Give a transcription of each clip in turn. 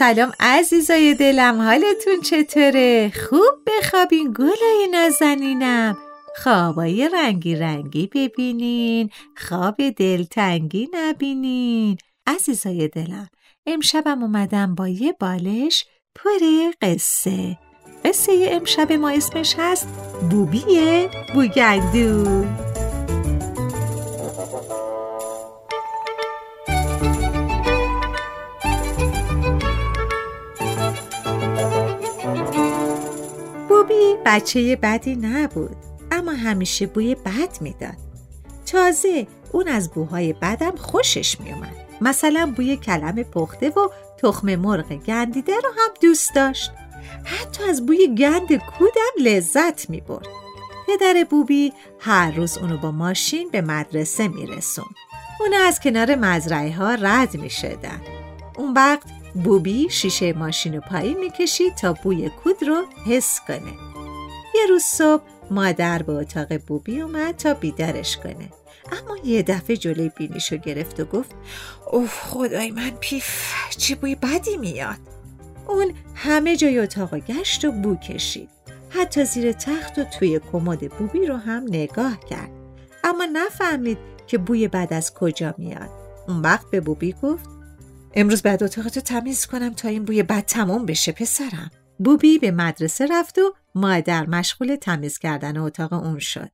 سلام عزیزای دلم حالتون چطوره؟ خوب بخوابین گلای نازنینم. خوابای رنگی رنگی ببینین خواب دلتنگی نبینین. عزیزای دلم امشبم اومدم با یه بالش پر قصه. قصه امشب ما اسمش هست بوبیه بوگندو. بچه بدی نبود اما همیشه بوی بد می‌داد. تازه اون از بوهای بدم خوشش میومد مثلا بوی کلم پخته و تخم مرغ گندیده رو هم دوست داشت. حتی از بوی گند کودم لذت می‌برد. پدر بوبی هر روز اونو با ماشین به مدرسه میرسون اونو از کنار مزرعه ها رد می‌شدن. اون وقت بوبی شیشه ماشین رو پایین می‌کشید تا بوی کود رو حس کنه. یه روز صبح مادر به اتاق بوبی اومد تا بیدارش کنه. اما یه دفعه جلوی بینیشو گرفت و گفت اوه خدای من پیف چه بوی بدی میاد. اون همه جای اتاق گشت و بو کشید. حتی زیر تخت و توی کمد بوبی رو هم نگاه کرد. اما نفهمید که بوی بد از کجا میاد. اون وقت به بوبی گفت امروز بعد اتاقتو تمیز کنم تا این بوی بد تمام بشه پسرم. بوبی به مدرسه رفت و مادر مشغول تمیز کردن اتاق اون شد.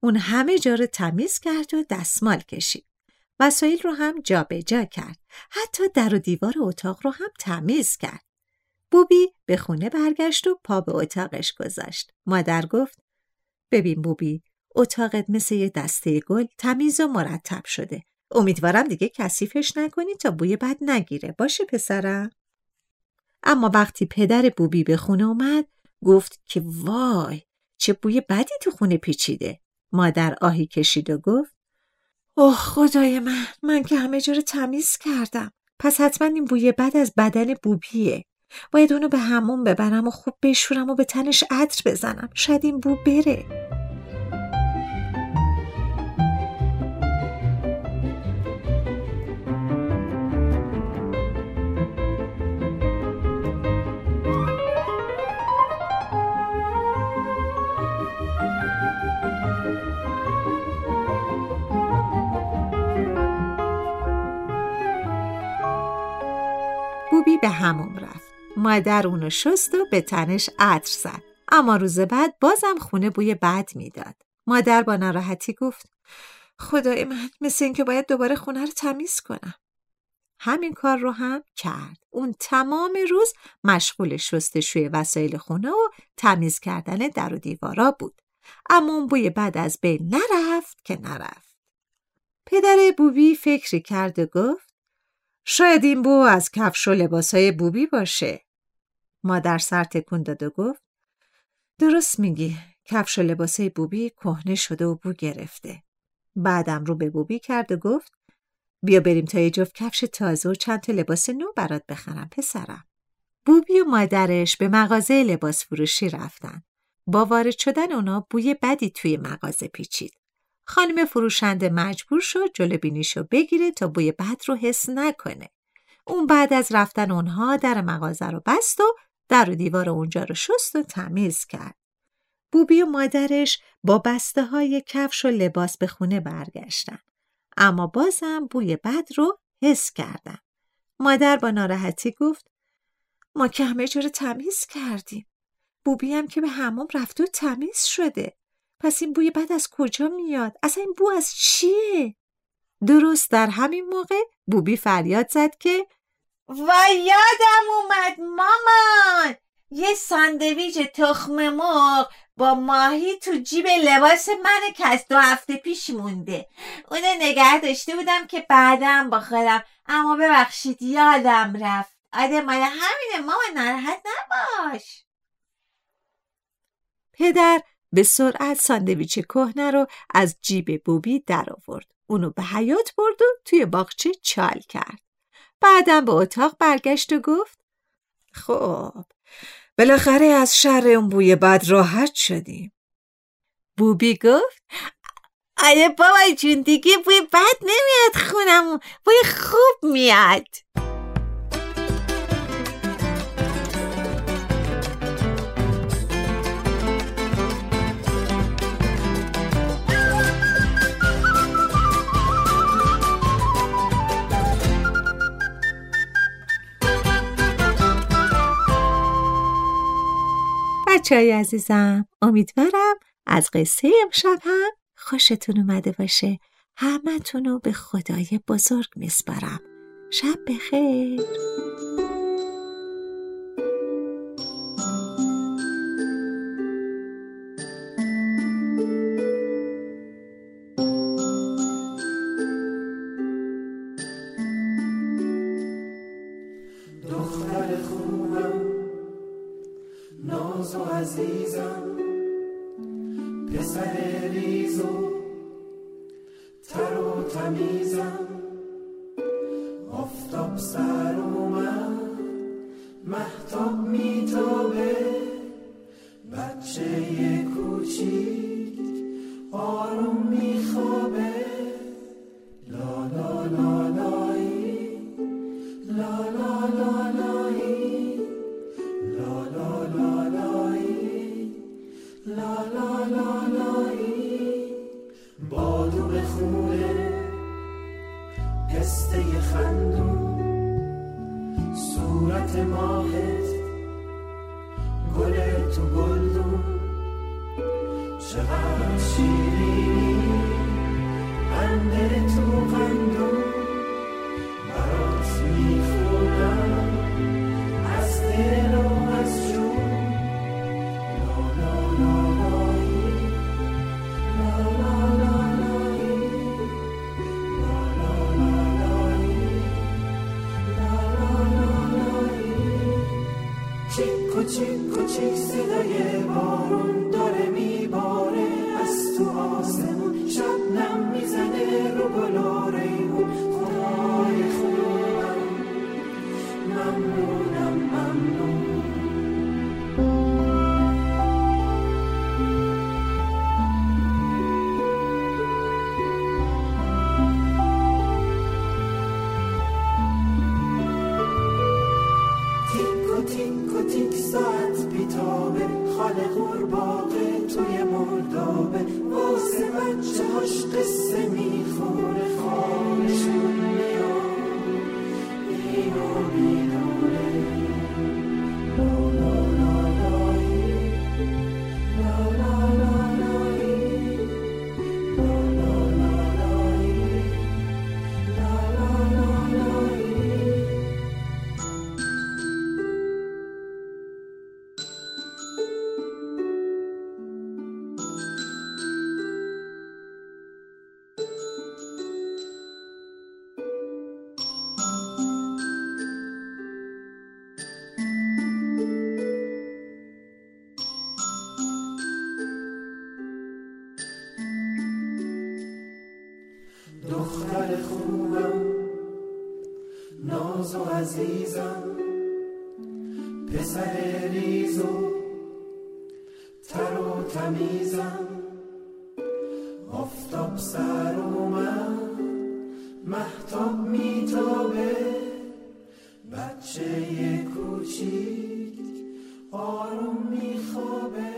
اون همه جا رو تمیز کرد و دستمال کشید. وسایل رو هم جابجا جا کرد. حتی در و دیوار اتاق رو هم تمیز کرد. بوبی به خونه برگشت و پا به اتاقش گذاشت. مادر گفت ببین بوبی اتاقت مثل یه دسته گل تمیز و مرتب شده. امیدوارم دیگه کثیفش نکنی تا بوی بد نگیره. باشه پسرم؟ اما وقتی پدر بوبی به خونه اومد گفت که وای چه بوی بدی تو خونه پیچیده. مادر آهی کشید و گفت اوه خدای من من که همه جا تمیز کردم. پس حتما این بوی بد از بدن بوبیه. باید اونو به همون ببرم و خوب بشورم و به تنش عطر بزنم. شاید این بو بره. به هموم رفت. مادر اونو شست و به تنش عطر زد. اما روز بعد بازم خونه بوی بد می‌داد. مادر با ناراحتی گفت خدای من مثل اینکه باید دوباره خونه رو تمیز کنم. همین کار رو هم کرد. اون تمام روز مشغول شستشوی وسایل خونه و تمیز کردن در و دیوارا بود. اما اون بوی بد از بین نرفت که نرفت. پدر بوبی فکری کرد و گفت شاید این بو از کفش و لباسای بوبی باشه. مادر سر تکون داد و گفت درست میگی کفش و لباسای بوبی کهنه شده و بو گرفته. بعدم رو به بوبی کرد و گفت بیا بریم تا یه جفت کفش تازه و چند تا لباس نو برات بخرم پسرم. بوبی و مادرش به مغازه لباس فروشی رفتن. با وارد شدن اونا بوی بدی توی مغازه پیچید. خانم فروشنده مجبور شد جلو بینیشو بگیره تا بوی بد رو حس نکنه. اون بعد از رفتن اونها در مغازه رو بست و در و دیوار اونجا رو شست و تمیز کرد. بوبی و مادرش با بسته های کفش و لباس به خونه برگشتن. اما بازم بوی بد رو حس کردن. مادر با ناراحتی گفت ما که همه جا رو تمیز کردیم. بوبی هم که به همام رفت و تمیز شده. پس این بوی بد از کجا میاد؟ اصلا این بو از چیه؟ درست در همین موقع بوبی فریاد زد که و یادم اومد مامان! یه ساندویج تخم مرغ با ماهی تو جیب لباس من که از دو هفته پیش مونده. اونو نگه داشته بودم که بعدم بخورم اما ببخشید یادم رفت. آره مال همینه. مامان ناراحت نباش. پدر به سرعت ساندویچ کهنه رو از جیب بوبی در آورد. اونو به حیات برد و توی باغچه چال کرد. بعدم به اتاق برگشت و گفت خب بالاخره از شر اون بوی بد راحت شدیم. بوبی گفت آره بابا جون دیگه بوی بد نمیاد خونم بوی خوب میاد بچه های عزیزم امیدوارم از قصه امشب هم خوشتون اومده باشه. همتون رو به خدای بزرگ میسپارم. شب بخیر. عزیزم پسر ریزو تر و تمیزم. آفتاب سر اومد محتاب میتابه. بچه کوچیک آروم میخوابه. تو گلدون. چقدر شیرینی. بنده تو قندون خوبم. ناز و عزیزم پسر ریزو تر و تمیزم. آفتاب سر اومد محتاب میتابه. بچه کوچیک آروم میخوابه.